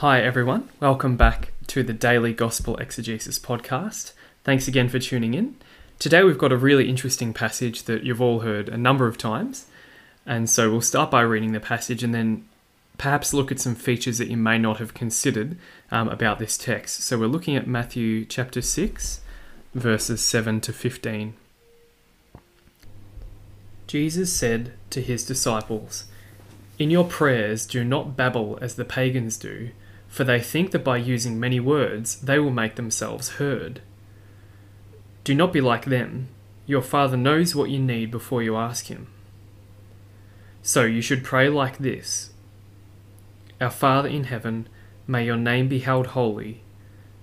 Hi, everyone. Welcome back to the Daily Gospel Exegesis podcast. Thanks again for tuning in. Today, we've got a really interesting passage that you've all heard a number of times. And so, we'll start by reading the passage and then perhaps look at some features that you may not have considered um, about this text. So, we're looking at Matthew chapter 6, verses 7 to 15. Jesus said to his disciples, In your prayers, do not babble as the pagans do, for they think that by using many words they will make themselves heard. Do not be like them. Your Father knows what you need before you ask Him. So you should pray like this Our Father in heaven, may your name be held holy,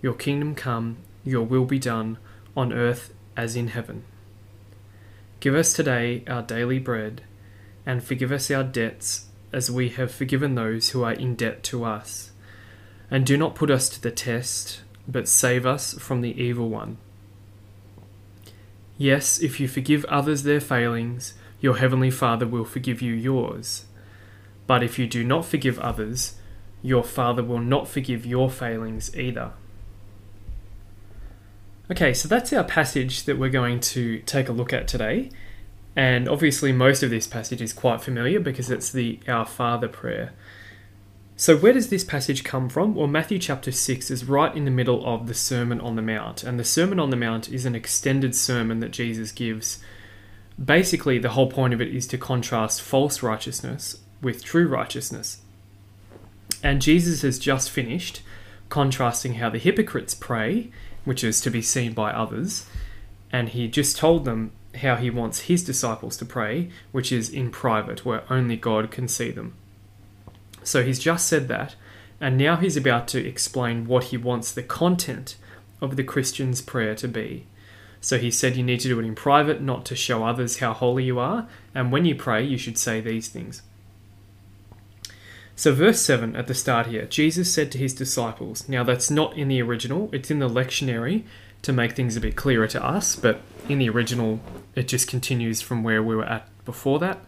your kingdom come, your will be done, on earth as in heaven. Give us today our daily bread, and forgive us our debts as we have forgiven those who are in debt to us. And do not put us to the test, but save us from the evil one. Yes, if you forgive others their failings, your heavenly Father will forgive you yours. But if you do not forgive others, your Father will not forgive your failings either. Okay, so that's our passage that we're going to take a look at today. And obviously, most of this passage is quite familiar because it's the Our Father prayer. So, where does this passage come from? Well, Matthew chapter 6 is right in the middle of the Sermon on the Mount. And the Sermon on the Mount is an extended sermon that Jesus gives. Basically, the whole point of it is to contrast false righteousness with true righteousness. And Jesus has just finished contrasting how the hypocrites pray which is to be seen by others. And he just told them how he wants his disciples to pray, which is in private, where only God can see them. So he's just said that, and now he's about to explain what he wants the content of the Christian's prayer to be. So he said you need to do it in private, not to show others how holy you are, and when you pray, you should say these things. So, verse 7 at the start here Jesus said to his disciples, now that's not in the original, it's in the lectionary to make things a bit clearer to us, but in the original, it just continues from where we were at before that.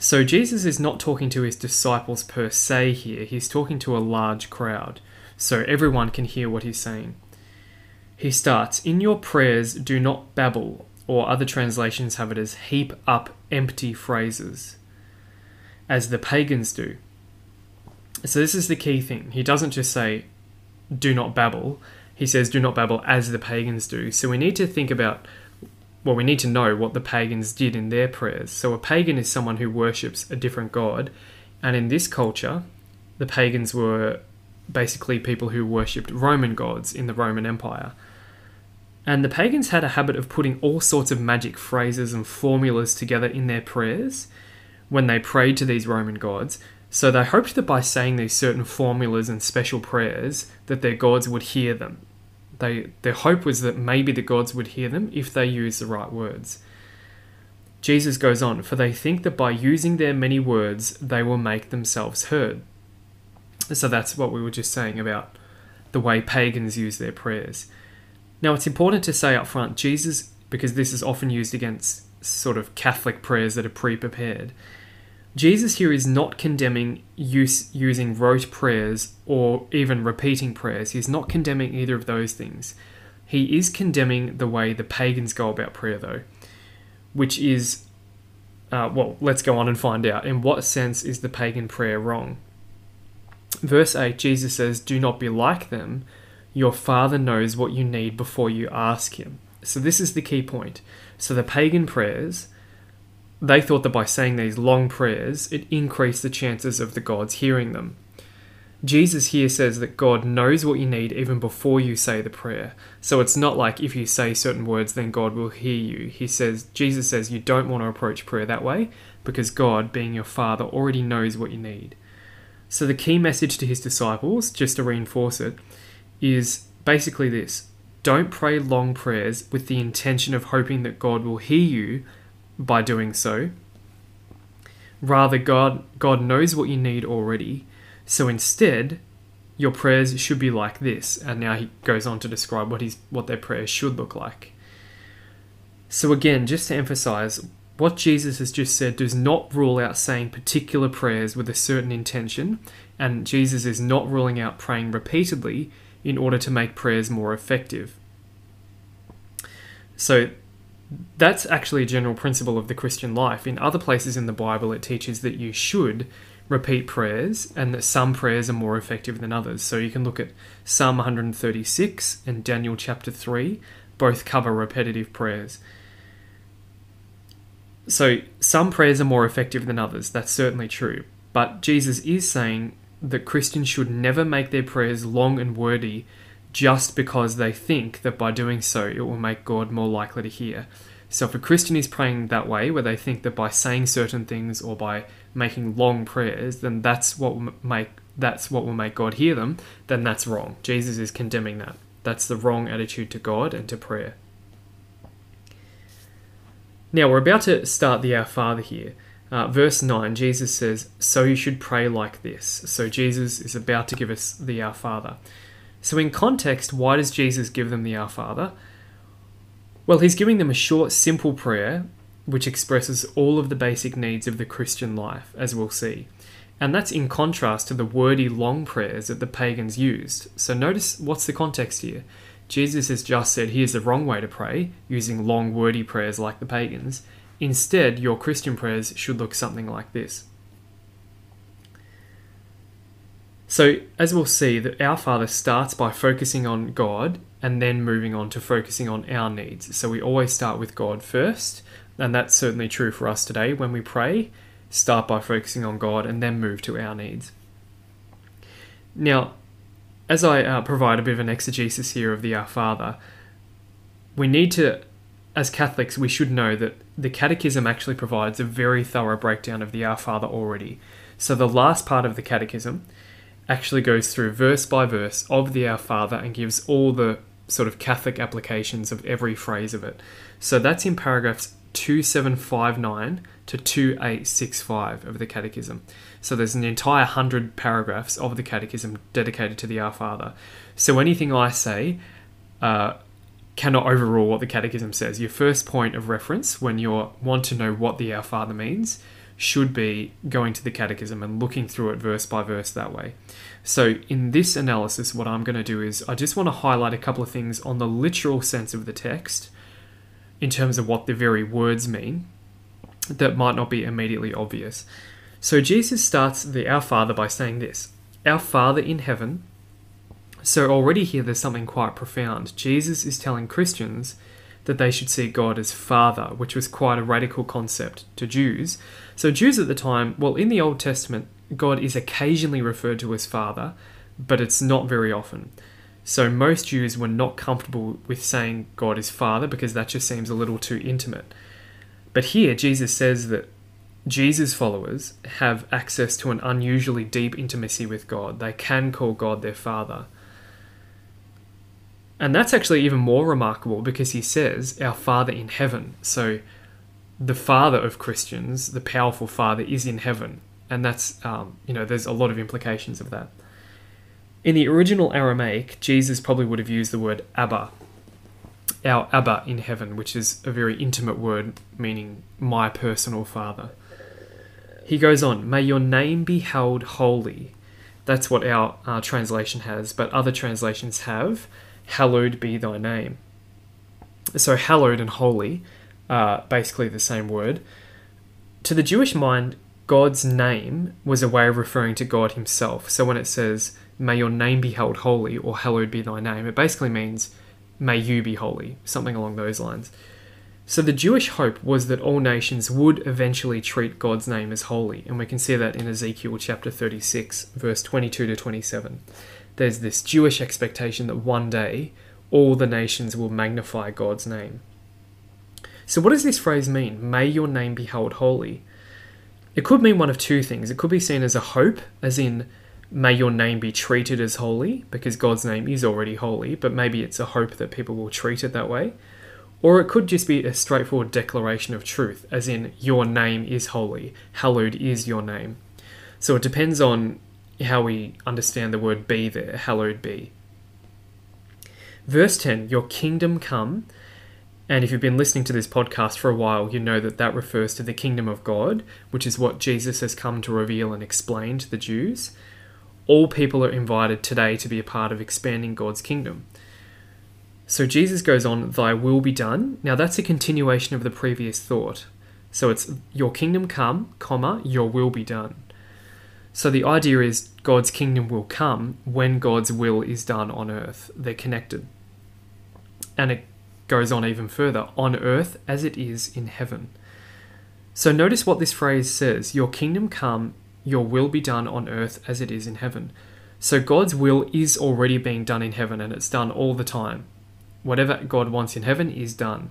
So, Jesus is not talking to his disciples per se here, he's talking to a large crowd, so everyone can hear what he's saying. He starts, In your prayers, do not babble, or other translations have it as heap up empty phrases, as the pagans do so this is the key thing. He doesn't just say, do not babble. He says, do not babble as the pagans do. So we need to think about, well, we need to know what the pagans did in their prayers. So a pagan is someone who worships a different god. And in this culture, the pagans were basically people who worshipped Roman gods in the Roman Empire. And the pagans had a habit of putting all sorts of magic phrases and formulas together in their prayers when they prayed to these Roman gods so they hoped that by saying these certain formulas and special prayers that their gods would hear them. They, their hope was that maybe the gods would hear them if they used the right words. Jesus goes on, for they think that by using their many words they will make themselves heard. So that's what we were just saying about the way pagans use their prayers. Now it's important to say up front, Jesus, because this is often used against sort of Catholic prayers that are pre prepared, Jesus here is not condemning use using rote prayers or even repeating prayers. He's not condemning either of those things. He is condemning the way the pagans go about prayer, though, which is, uh, well, let's go on and find out. In what sense is the pagan prayer wrong? Verse 8, Jesus says, Do not be like them. Your Father knows what you need before you ask Him. So, this is the key point. So, the pagan prayers they thought that by saying these long prayers, it increased the chances of the gods hearing them. Jesus here says that God knows what you need even before you say the prayer. So it's not like if you say certain words, then God will hear you. He says, Jesus says you don't want to approach prayer that way because God, being your Father, already knows what you need. So the key message to his disciples, just to reinforce it, is basically this don't pray long prayers with the intention of hoping that God will hear you by doing so. Rather, God, God knows what you need already. So instead, your prayers should be like this. And now he goes on to describe what, his, what their prayers should look like. So again, just to emphasize, what Jesus has just said does not rule out saying particular prayers with a certain intention, and Jesus is not ruling out praying repeatedly in order to make prayers more effective. So, that's actually a general principle of the Christian life. In other places in the Bible, it teaches that you should repeat prayers and that some prayers are more effective than others. So you can look at Psalm 136 and Daniel chapter 3, both cover repetitive prayers. So some prayers are more effective than others, that's certainly true. But Jesus is saying that Christians should never make their prayers long and wordy just because they think that by doing so it will make God more likely to hear. So if a Christian is praying that way, where they think that by saying certain things or by making long prayers, then that's what will make that's what will make God hear them, then that's wrong. Jesus is condemning that. That's the wrong attitude to God and to prayer. Now we're about to start the Our Father here. Uh, verse 9, Jesus says, So you should pray like this. So Jesus is about to give us the Our Father. So, in context, why does Jesus give them the Our Father? Well, he's giving them a short, simple prayer which expresses all of the basic needs of the Christian life, as we'll see. And that's in contrast to the wordy, long prayers that the pagans used. So, notice what's the context here. Jesus has just said here's the wrong way to pray, using long, wordy prayers like the pagans. Instead, your Christian prayers should look something like this. So, as we'll see, that our Father starts by focusing on God and then moving on to focusing on our needs. So, we always start with God first, and that's certainly true for us today. When we pray, start by focusing on God and then move to our needs. Now, as I uh, provide a bit of an exegesis here of the Our Father, we need to, as Catholics, we should know that the Catechism actually provides a very thorough breakdown of the Our Father already. So the last part of the Catechism actually goes through verse by verse of the Our Father and gives all the sort of Catholic applications of every phrase of it. So that's in paragraphs 2759 to 2865 of the Catechism. So there's an entire hundred paragraphs of the Catechism dedicated to the Our Father. So anything I say uh, cannot overrule what the Catechism says. Your first point of reference when you want to know what the Our Father means should be going to the Catechism and looking through it verse by verse that way. So, in this analysis, what I'm going to do is I just want to highlight a couple of things on the literal sense of the text in terms of what the very words mean that might not be immediately obvious. So Jesus starts the Our Father by saying this Our Father in heaven. So already here there's something quite profound. Jesus is telling Christians that they should see God as Father, which was quite a radical concept to Jews. So Jews at the time, well, in the Old Testament, God is occasionally referred to as Father, but it's not very often. So most Jews were not comfortable with saying God is Father because that just seems a little too intimate. But here, Jesus says that Jesus' followers have access to an unusually deep intimacy with God. They can call God their Father. And that's actually even more remarkable because he says, Our Father in heaven. So the Father of Christians, the powerful Father, is in heaven. And that's, um, you know, there's a lot of implications of that. In the original Aramaic, Jesus probably would have used the word Abba, our Abba in heaven, which is a very intimate word meaning my personal Father. He goes on, May your name be held holy. That's what our, our translation has, but other translations have, Hallowed be thy name. So, hallowed and holy are basically the same word. To the Jewish mind, God's name was a way of referring to God Himself. So, when it says, may your name be held holy, or hallowed be thy name. It basically means, may you be holy, something along those lines. So the Jewish hope was that all nations would eventually treat God's name as holy, and we can see that in Ezekiel chapter 36, verse 22 to 27. There's this Jewish expectation that one day all the nations will magnify God's name. So, what does this phrase mean? May your name be held holy. It could mean one of two things. It could be seen as a hope, as in, may your name be treated as holy, because God's name is already holy, but maybe it's a hope that people will treat it that way. Or it could just be a straightforward declaration of truth, as in, your name is holy, hallowed is your name. So it depends on how we understand the word be there, hallowed be. Verse 10 Your kingdom come, And if you've been listening to this podcast for a while, you know that that refers to the kingdom of God, which is what Jesus has come to reveal and explain to the Jews. All people are invited today to be a part of expanding God's kingdom. So Jesus goes on, Thy will be done. Now that's a continuation of the previous thought. So it's Your kingdom come, comma, Your will be done. So the idea is God's kingdom will come when God's will is done on earth. They're connected. And it goes on even further on earth as it is in heaven. So notice what this phrase says Your kingdom come, your will be done on earth as it is in heaven. So God's will is already being done in heaven and it's done all the time. Whatever God wants in heaven is done.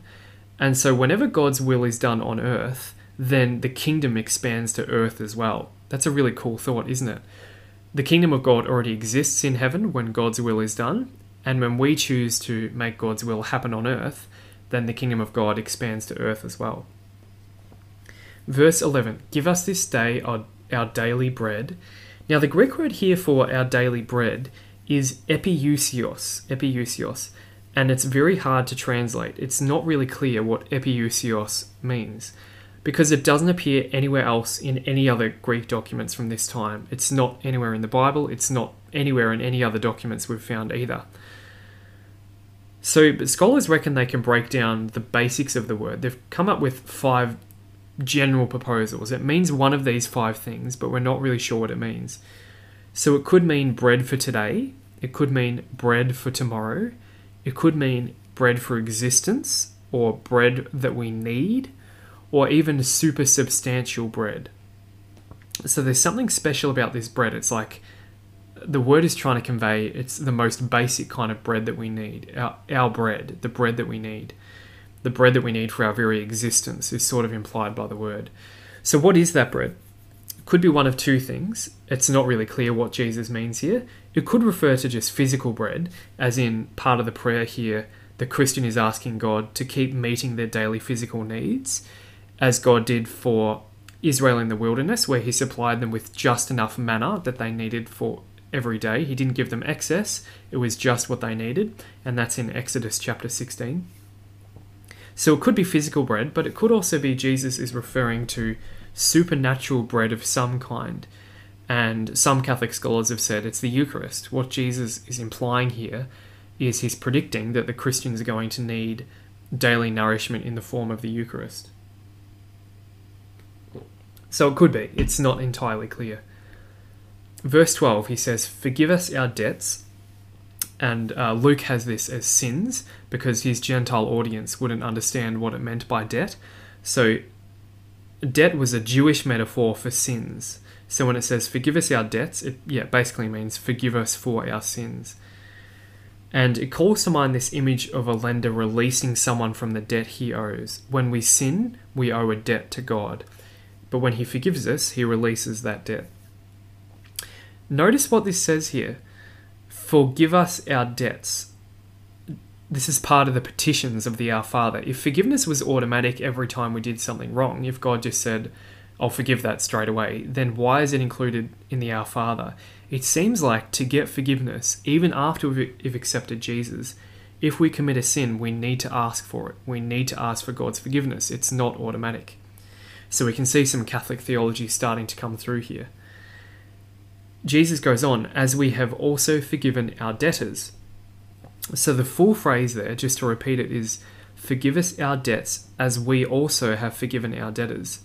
And so whenever God's will is done on earth, then the kingdom expands to earth as well. That's a really cool thought, isn't it? The kingdom of God already exists in heaven when God's will is done, and when we choose to make God's will happen on earth, then the kingdom of God expands to earth as well. Verse 11 Give us this day our, our daily bread. Now, the Greek word here for our daily bread is epiousios, epiousios, and it's very hard to translate. It's not really clear what epiousios means because it doesn't appear anywhere else in any other Greek documents from this time. It's not anywhere in the Bible, it's not anywhere in any other documents we've found either. So, scholars reckon they can break down the basics of the word. They've come up with five general proposals. It means one of these five things, but we're not really sure what it means. So, it could mean bread for today, it could mean bread for tomorrow, it could mean bread for existence, or bread that we need, or even super substantial bread. So, there's something special about this bread. It's like the word is trying to convey it's the most basic kind of bread that we need. Our, our bread the bread that we need. The bread that we need for our very existence is sort of implied by the word. So what is that bread? Could be one of two things. It's not really clear what jesus means here. It could refer to just physical bread as in part of the prayer here the christian is asking god to keep meeting their daily physical needs as god did for Israel in the wilderness, where he supplied them with just enough manna that they needed for every day. He didn't give them excess, it was just what they needed, and that's in Exodus chapter 16. So it could be physical bread, but it could also be Jesus is referring to supernatural bread of some kind. And some Catholic scholars have said it's the Eucharist. What Jesus is implying here is he's predicting that the Christians are going to need daily nourishment in the form of the Eucharist. So it could be, it's not entirely clear verse 12, he says, Forgive us our debts. And uh, Luke has this as sins because his Gentile audience wouldn't understand what it meant by debt. So, debt was a Jewish metaphor for sins. So, when it says, Forgive us our debts, it yeah, basically means forgive us for our sins. And it calls to mind this image of a lender releasing someone from the debt he owes. When we sin, we owe a debt to God. But when he forgives us, he releases that debt. Notice what this says here Forgive us our debts. This is part of the petitions of the Our Father. If forgiveness was automatic every time we did something wrong, if God just said, I'll forgive that straight away, then why is it included in the Our Father? It seems like to get forgiveness, even after we've accepted Jesus, if we commit a sin, we need to ask for it. We need to ask for God's forgiveness. It's not automatic. So we can see some Catholic theology starting to come through here. Jesus goes on, as we have also forgiven our debtors. So the full phrase there, just to repeat it, is forgive us our debts as we also have forgiven our debtors.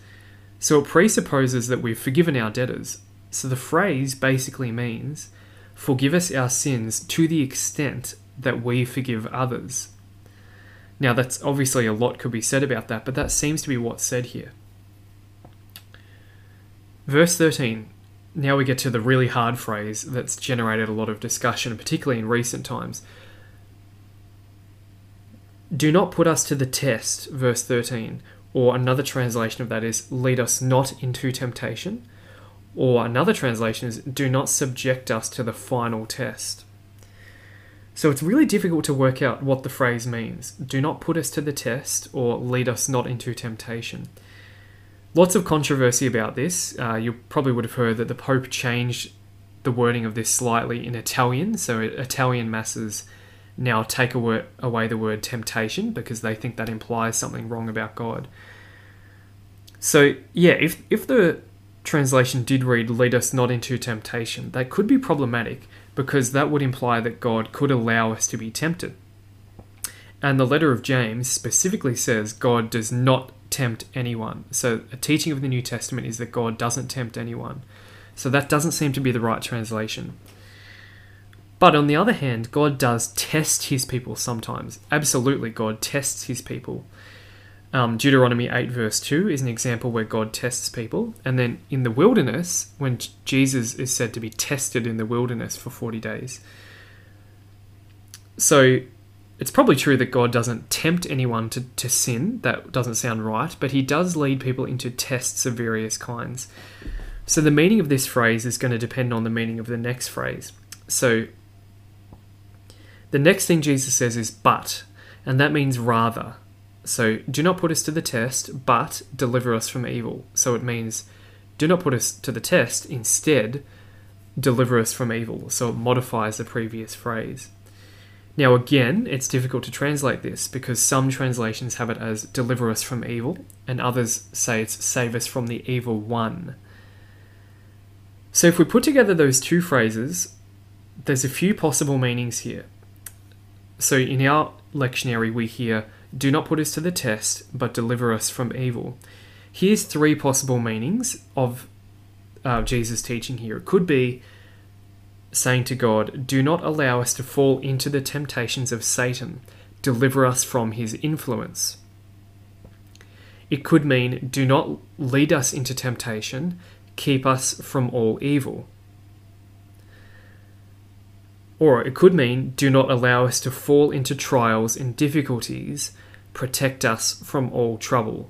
So it presupposes that we've forgiven our debtors. So the phrase basically means forgive us our sins to the extent that we forgive others. Now, that's obviously a lot could be said about that, but that seems to be what's said here. Verse 13 now we get to the really hard phrase that's generated a lot of discussion, particularly in recent times. Do not put us to the test, verse 13. Or another translation of that is, lead us not into temptation. Or another translation is, do not subject us to the final test. So it's really difficult to work out what the phrase means. Do not put us to the test, or lead us not into temptation. Lots of controversy about this. Uh, you probably would have heard that the Pope changed the wording of this slightly in Italian, so Italian masses now take away the word temptation because they think that implies something wrong about God. So, yeah, if, if the translation did read, lead us not into temptation, that could be problematic because that would imply that God could allow us to be tempted. And the letter of James specifically says God does not tempt anyone. So, a teaching of the New Testament is that God doesn't tempt anyone. So, that doesn't seem to be the right translation. But on the other hand, God does test his people sometimes. Absolutely, God tests his people. Um, Deuteronomy 8, verse 2 is an example where God tests people. And then in the wilderness, when Jesus is said to be tested in the wilderness for 40 days. So it's probably true that God doesn't tempt anyone to, to sin. That doesn't sound right. But he does lead people into tests of various kinds. So the meaning of this phrase is going to depend on the meaning of the next phrase. So the next thing Jesus says is but, and that means rather. So do not put us to the test, but deliver us from evil. So it means do not put us to the test, instead, deliver us from evil. So it modifies the previous phrase. Now, again, it's difficult to translate this because some translations have it as deliver us from evil, and others say it's save us from the evil one. So, if we put together those two phrases, there's a few possible meanings here. So, in our lectionary, we hear, Do not put us to the test, but deliver us from evil. Here's three possible meanings of uh, Jesus' teaching here. It could be saying to God, Do not allow us to fall into the temptations of Satan, deliver us from his influence. It could mean, Do not lead us into temptation, keep us from all evil. Or it could mean, do not allow us to fall into trials and difficulties, protect us from all trouble.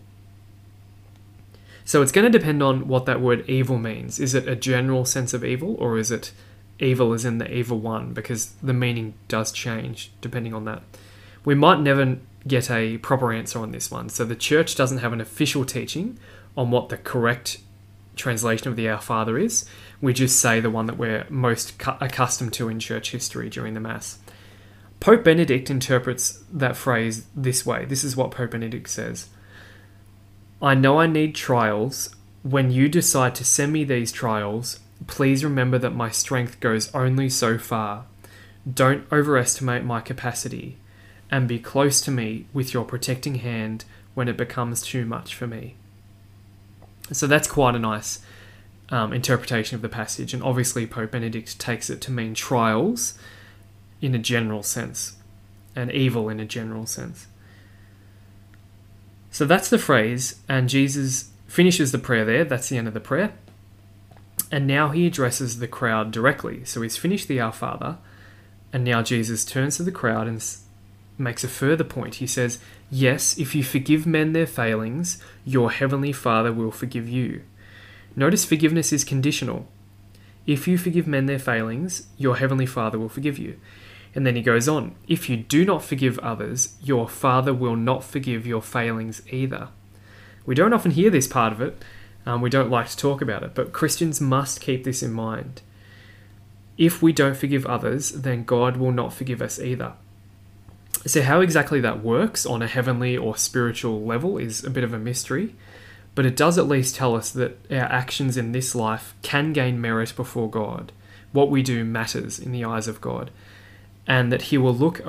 So it's going to depend on what that word evil means. Is it a general sense of evil, or is it evil as in the evil one? Because the meaning does change depending on that. We might never get a proper answer on this one. So the church doesn't have an official teaching on what the correct translation of the Our Father is. We just say the one that we're most cu- accustomed to in church history during the Mass. Pope Benedict interprets that phrase this way. This is what Pope Benedict says I know I need trials. When you decide to send me these trials, please remember that my strength goes only so far. Don't overestimate my capacity, and be close to me with your protecting hand when it becomes too much for me. So that's quite a nice um, interpretation of the passage, and obviously Pope Benedict takes it to mean trials in a general sense, and evil in a general sense. So that's the phrase, and Jesus finishes the prayer there. That's the end of the prayer. And now he addresses the crowd directly. So he's finished the Our Father, and now Jesus turns to the crowd and makes a further point. He says, Yes, if you forgive men their failings, your heavenly Father will forgive you. Notice forgiveness is conditional. If you forgive men their failings, your heavenly Father will forgive you. And then he goes on, If you do not forgive others, your Father will not forgive your failings either. We don't often hear this part of it, um, we don't like to talk about it, but Christians must keep this in mind. If we don't forgive others, then God will not forgive us either. So, how exactly that works on a heavenly or spiritual level is a bit of a mystery, but it does at least tell us that our actions in this life can gain merit before God. What we do matters in the eyes of God, and that He will look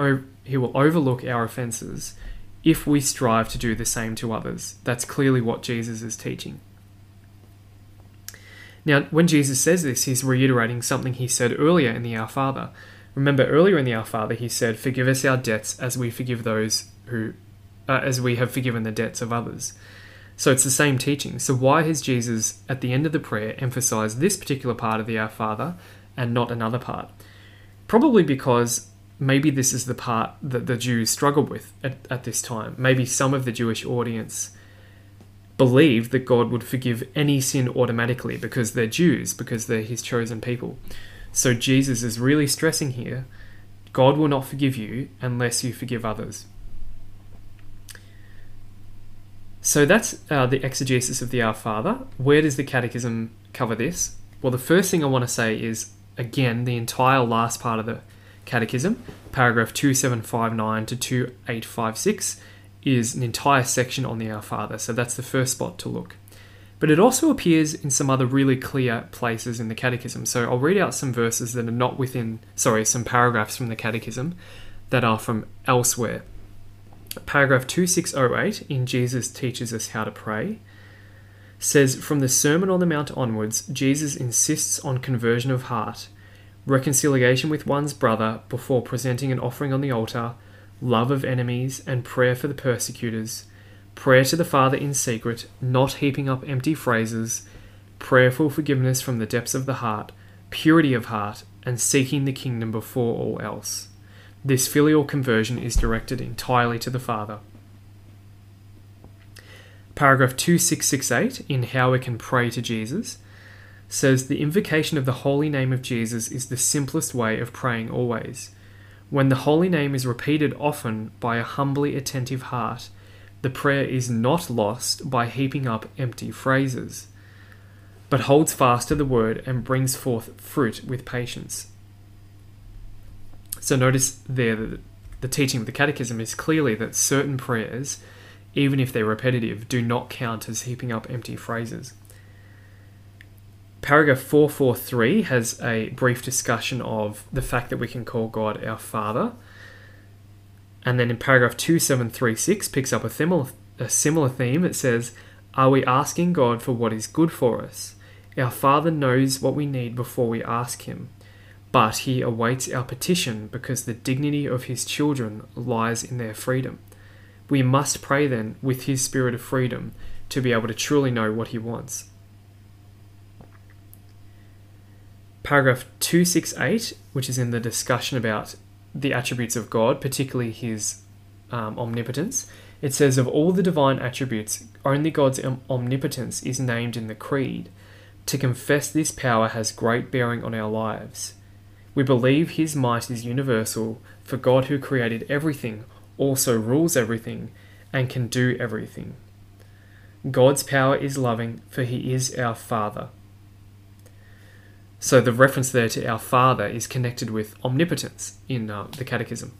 He will overlook our offenses if we strive to do the same to others. That's clearly what Jesus is teaching. Now, when Jesus says this, he's reiterating something he said earlier in the Our Father. Remember, earlier in the Our Father, he said, Forgive us our debts as we forgive those who, uh, as we have forgiven the debts of others. So it's the same teaching. So why has Jesus, at the end of the prayer, emphasized this particular part of the Our Father and not another part? Probably because maybe this is the part that the Jews struggled with at, at this time. Maybe some of the Jewish audience believed that God would forgive any sin automatically because they're Jews, because they're his chosen people. So Jesus is really stressing here God will not forgive you unless you forgive others. So that's uh, the exegesis of the Our Father. Where does the Catechism cover this? Well, the first thing I want to say is again, the entire last part of the Catechism paragraph 2759 to 2856 is an entire section on the Our Father, so that's the first spot to look. But it also appears in some other really clear places in the Catechism. So I'll read out some verses that are not within, sorry, some paragraphs from the Catechism that are from elsewhere. Paragraph 2608 in Jesus Teaches Us How to Pray says From the Sermon on the Mount onwards, Jesus insists on conversion of heart, reconciliation with one's brother before presenting an offering on the altar, love of enemies, and prayer for the persecutors, prayer to the Father in secret, not heaping up empty phrases, prayerful forgiveness from the depths of the heart, purity of heart, and seeking the kingdom before all else. This filial conversion is directed entirely to the Father. Paragraph 2668 in How We Can Pray to Jesus says the invocation of the holy name of Jesus is the simplest way of praying always. When the holy name is repeated often by a humbly attentive heart, the prayer is not lost by heaping up empty phrases, but holds fast to the word and brings forth fruit with patience. So notice there that the teaching of the Catechism is clearly that certain prayers, even if they're repetitive, do not count as heaping up empty phrases. Paragraph 443 has a brief discussion of the fact that we can call God our Father. And then in paragraph 2736 picks up a a similar theme. It says, Are we asking God for what is good for us? Our Father knows what we need before we ask Him but he awaits our petition because the dignity of his children lies in their freedom. We must pray then with his spirit of freedom to be able to truly know what he wants. Paragraph 268, which is in the discussion about the attributes of God, particularly his um, omnipotence, it says, Of all the divine attributes, only God's omnipotence is named in the Creed. To confess this power has great bearing on our lives. We believe his might is universal, for God who created everything also rules everything and can do everything. God's power is loving, for he is our Father. So the reference there to our Father is connected with omnipotence in uh, the Catechism.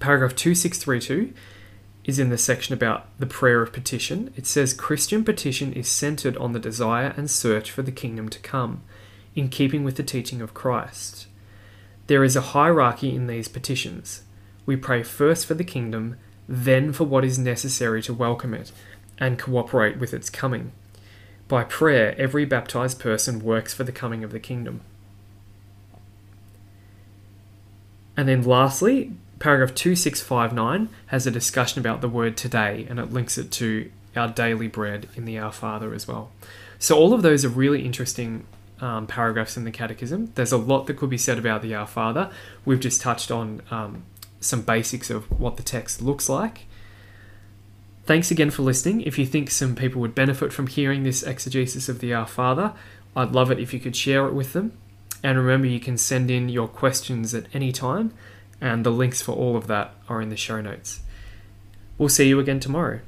Paragraph 2632 is in the section about the prayer of petition. It says Christian petition is centered on the desire and search for the kingdom to come in keeping with the teaching of Christ. There is a hierarchy in these petitions. We pray first for the kingdom, then for what is necessary to welcome it and cooperate with its coming. By prayer, every baptized person works for the coming of the kingdom. And then lastly, paragraph 2659 has a discussion about the word today and it links it to our daily bread in the Our Father as well. So, all of those are really interesting um, paragraphs in the Catechism. There's a lot that could be said about the Our Father. We've just touched on um, some basics of what the text looks like. Thanks again for listening. If you think some people would benefit from hearing this exegesis of the Our Father, I'd love it if you could share it with them. And remember, you can send in your questions at any time, and the links for all of that are in the show notes. We'll see you again tomorrow.